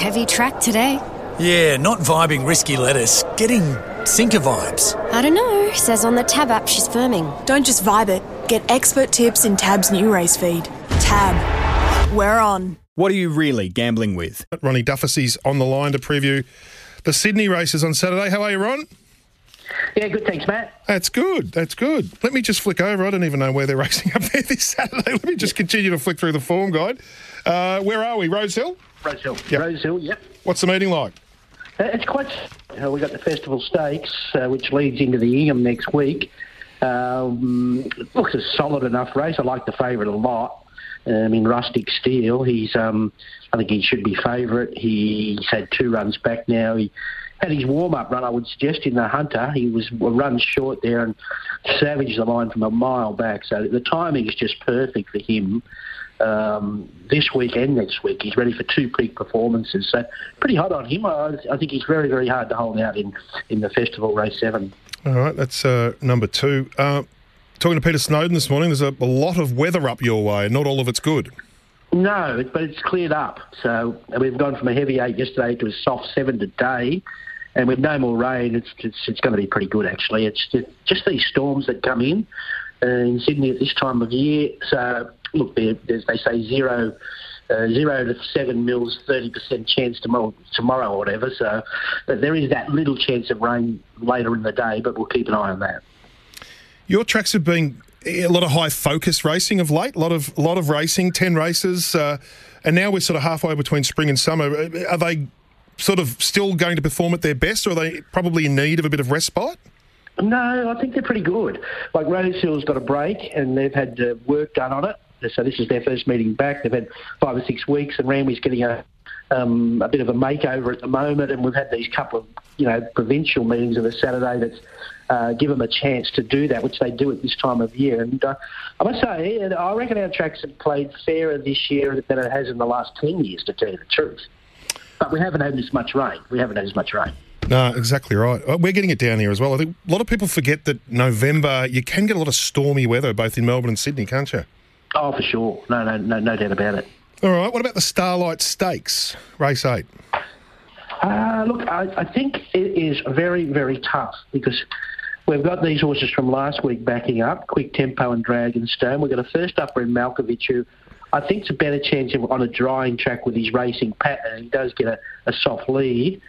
Heavy track today. Yeah, not vibing risky lettuce. Getting sinker vibes. I don't know. Says on the Tab app she's firming. Don't just vibe it. Get expert tips in Tab's new race feed. Tab. We're on. What are you really gambling with? Ronnie Dufficy's on the line to preview the Sydney races on Saturday. How are you, Ron? Yeah, good. Thanks, Matt. That's good. That's good. Let me just flick over. I don't even know where they're racing up there this Saturday. Let me just continue to flick through the form guide. Uh, where are we? Rosehill? Rosehill. Yep. Rosehill, yep. What's the meeting like? Uh, it's quite. Uh, we've got the Festival Stakes, uh, which leads into the Ingham next week. Um, looks a solid enough race. I like the favourite a lot. Um, in Rustic Steel, he's. Um, I think he should be favourite. He's had two runs back now. He had his warm-up run. I would suggest in the Hunter, he was a run short there and savaged the line from a mile back. So the timing is just perfect for him. Um, this week and next week, he's ready for two peak performances. So pretty hot on him. I, I think he's very, very hard to hold out in in the festival race seven. All right, that's uh, number two. Uh, talking to Peter Snowden this morning, there's a, a lot of weather up your way, not all of it's good. No, but it's cleared up. So we've gone from a heavy eight yesterday to a soft seven today. And with no more rain, it's it's, it's going to be pretty good actually. It's just, just these storms that come in uh, in Sydney at this time of year. So look, there's, they say zero. Uh, zero to seven mils, thirty percent chance tomorrow, tomorrow or whatever. So, there is that little chance of rain later in the day, but we'll keep an eye on that. Your tracks have been a lot of high focus racing of late. A lot of lot of racing, ten races, uh, and now we're sort of halfway between spring and summer. Are they sort of still going to perform at their best, or are they probably in need of a bit of respite? No, I think they're pretty good. Like Rosehill's got a break, and they've had uh, work done on it. So this is their first meeting back. They've had five or six weeks, and Ramley's getting a um, a bit of a makeover at the moment. And we've had these couple of you know provincial meetings on a Saturday that's uh, give them a chance to do that, which they do at this time of year. And uh, I must say, I reckon our tracks have played fairer this year than it has in the last ten years, to tell you the truth. But we haven't had as much rain. We haven't had as much rain. No, exactly right. Uh, We're getting it down here as well. I think a lot of people forget that November you can get a lot of stormy weather both in Melbourne and Sydney, can't you? Oh, for sure. No, no, no, no doubt about it. All right. What about the Starlight Stakes, race eight? Uh, look, I, I think it is very, very tough because we've got these horses from last week backing up, Quick Tempo and Dragonstone. We've got a first upper in Malkovich who I think it's a better chance on a drying track with his racing pattern. He does get a, a soft lead.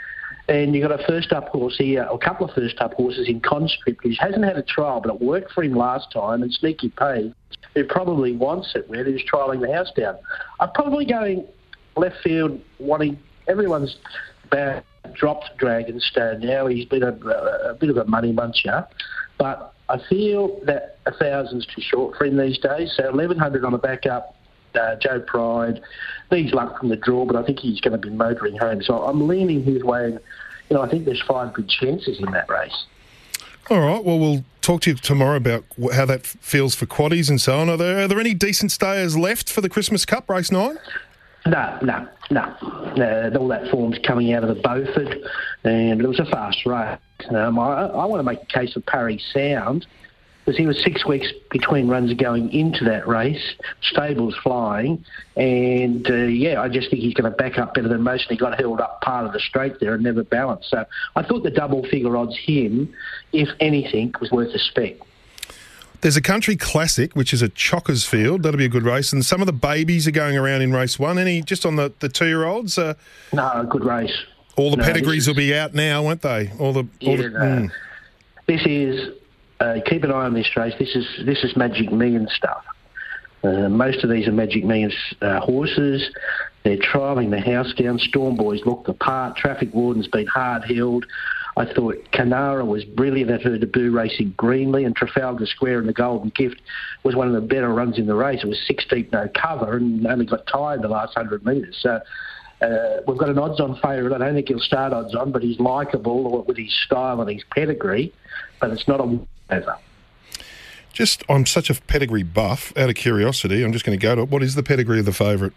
And you've got a first up horse here, or a couple of first up horses in Conscript, who hasn't had a trial, but it worked for him last time, and Sneaky Pay, who probably wants it, where who's trialling the house down. I'm probably going left field, wanting everyone's bad, dropped Dragonstone now. He's been a, a, bit of a money muncher, but I feel that a thousand's too short for him these days. So 1100 on a backup uh, Joe Pride. Needs luck from the draw, but I think he's going to be motoring home. So I'm leaning his way. And, you know, I think there's five good chances in that race. All right. Well, we'll talk to you tomorrow about how that feels for quaddies and so on. Are there, are there any decent stayers left for the Christmas Cup race nine? No, no, no. Uh, all that form's coming out of the Beaufort, and it was a fast race. Um, I, I want to make a case of Parry Sound because he was six weeks between runs going into that race, stables flying, and uh, yeah, I just think he's going to back up better than most. And he got held up part of the straight there and never balanced. So I thought the double figure odds him, if anything, was worth a spec. There's a country classic, which is a Chockers Field. That'll be a good race. And some of the babies are going around in race one. Any just on the, the two year olds? Uh, no, good race. All the No, pedigrees this will be out now, won't they? All the. All Yeah, the no. mm. This is uh, keep an eye on this race. This is this is Magic Million stuff. Uh, most of these are Magic Millions uh, horses. They're trialling the house down. Storm Boys look the part. Traffic Warden's been hard held. I thought Canara was brilliant at her debut racing Greenly, and Trafalgar Square and the Golden Gift was one of the better runs in the race. It was six deep, no cover, and only got tired the last 100 metres. So uh, we've got an odds-on favourite. I don't think he'll start odds-on, but he's likeable with his style and his pedigree, but it's not a over. Just, I'm such a pedigree buff. Out of curiosity, I'm just going to go to it. What is the pedigree of the favourite?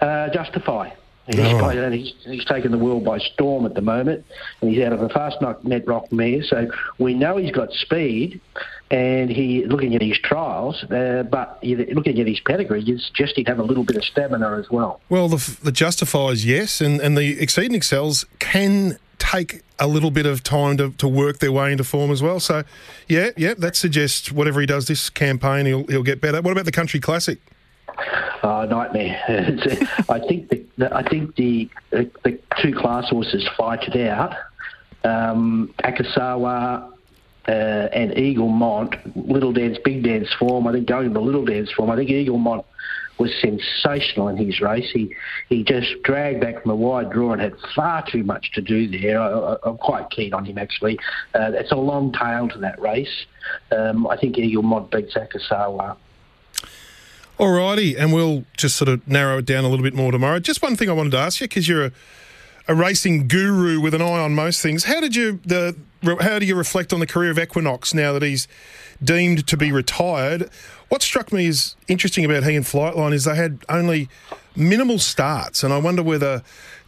Uh, Justify. He's, Oh. and he's, he's taken the world by storm at the moment, and he's out of a fast net rock mare. So we know he's got speed, and he looking at his trials, uh, but looking at his pedigree, you suggest he'd have a little bit of stamina as well. Well, the, the justifiers, yes, and, and the Exceed and Excels can take a little bit of time to, to work their way into form as well. So, yeah, yeah, that suggests whatever he does this campaign, he'll, he'll get better. What about the Country Classic? Nightmare! I think the, I think the, the, the two class horses fight it out. Um, Akasawa uh, and Eaglemont, Little Dance, Big Dance form. I think going to Little Dance form. I think Eaglemont was sensational in his race. He he just dragged back from a wide draw and had far too much to do there. I, am quite keen on him actually. Uh, it's a long tail to that race. Um, I think Eaglemont beats Akasawa. Alrighty, and we'll just sort of narrow it down a little bit more tomorrow. Just one thing I wanted to ask you because you're a, a racing guru with an eye on most things. How did you the how do you reflect on the career of Equinox now that he's deemed to be retired? What struck me as interesting about he and Flightline is they had only minimal starts, and I wonder whether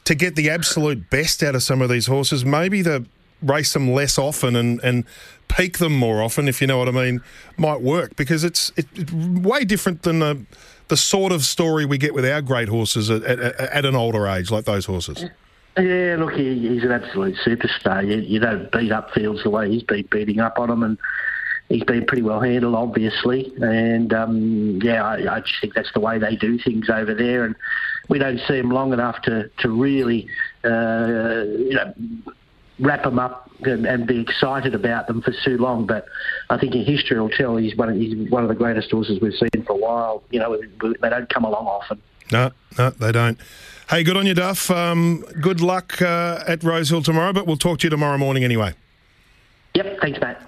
to get the absolute best out of some of these horses, maybe the race them less often and, and peak them more often, if you know what I mean, might work because it's, it's way different than the, the sort of story we get with our great horses at, at, at an older age, like those horses. Yeah, look, he, he's an absolute superstar. You, you don't beat up fields the way he's been beating up on them, and he's been pretty well handled, obviously. And um, yeah, I, I, just think that's the way they do things over there, and we don't see him long enough to to really, uh, you know, wrap them up and, and, be excited about them for too long. But I think in history will tell he's one of, he's one of the greatest horses we've seen for a while. You know, they don't come along often. No, no, they don't. Hey, good on you, Duff. Um, good luck uh, at Rosehill tomorrow, but we'll talk to you tomorrow morning anyway. Yep, thanks, Matt.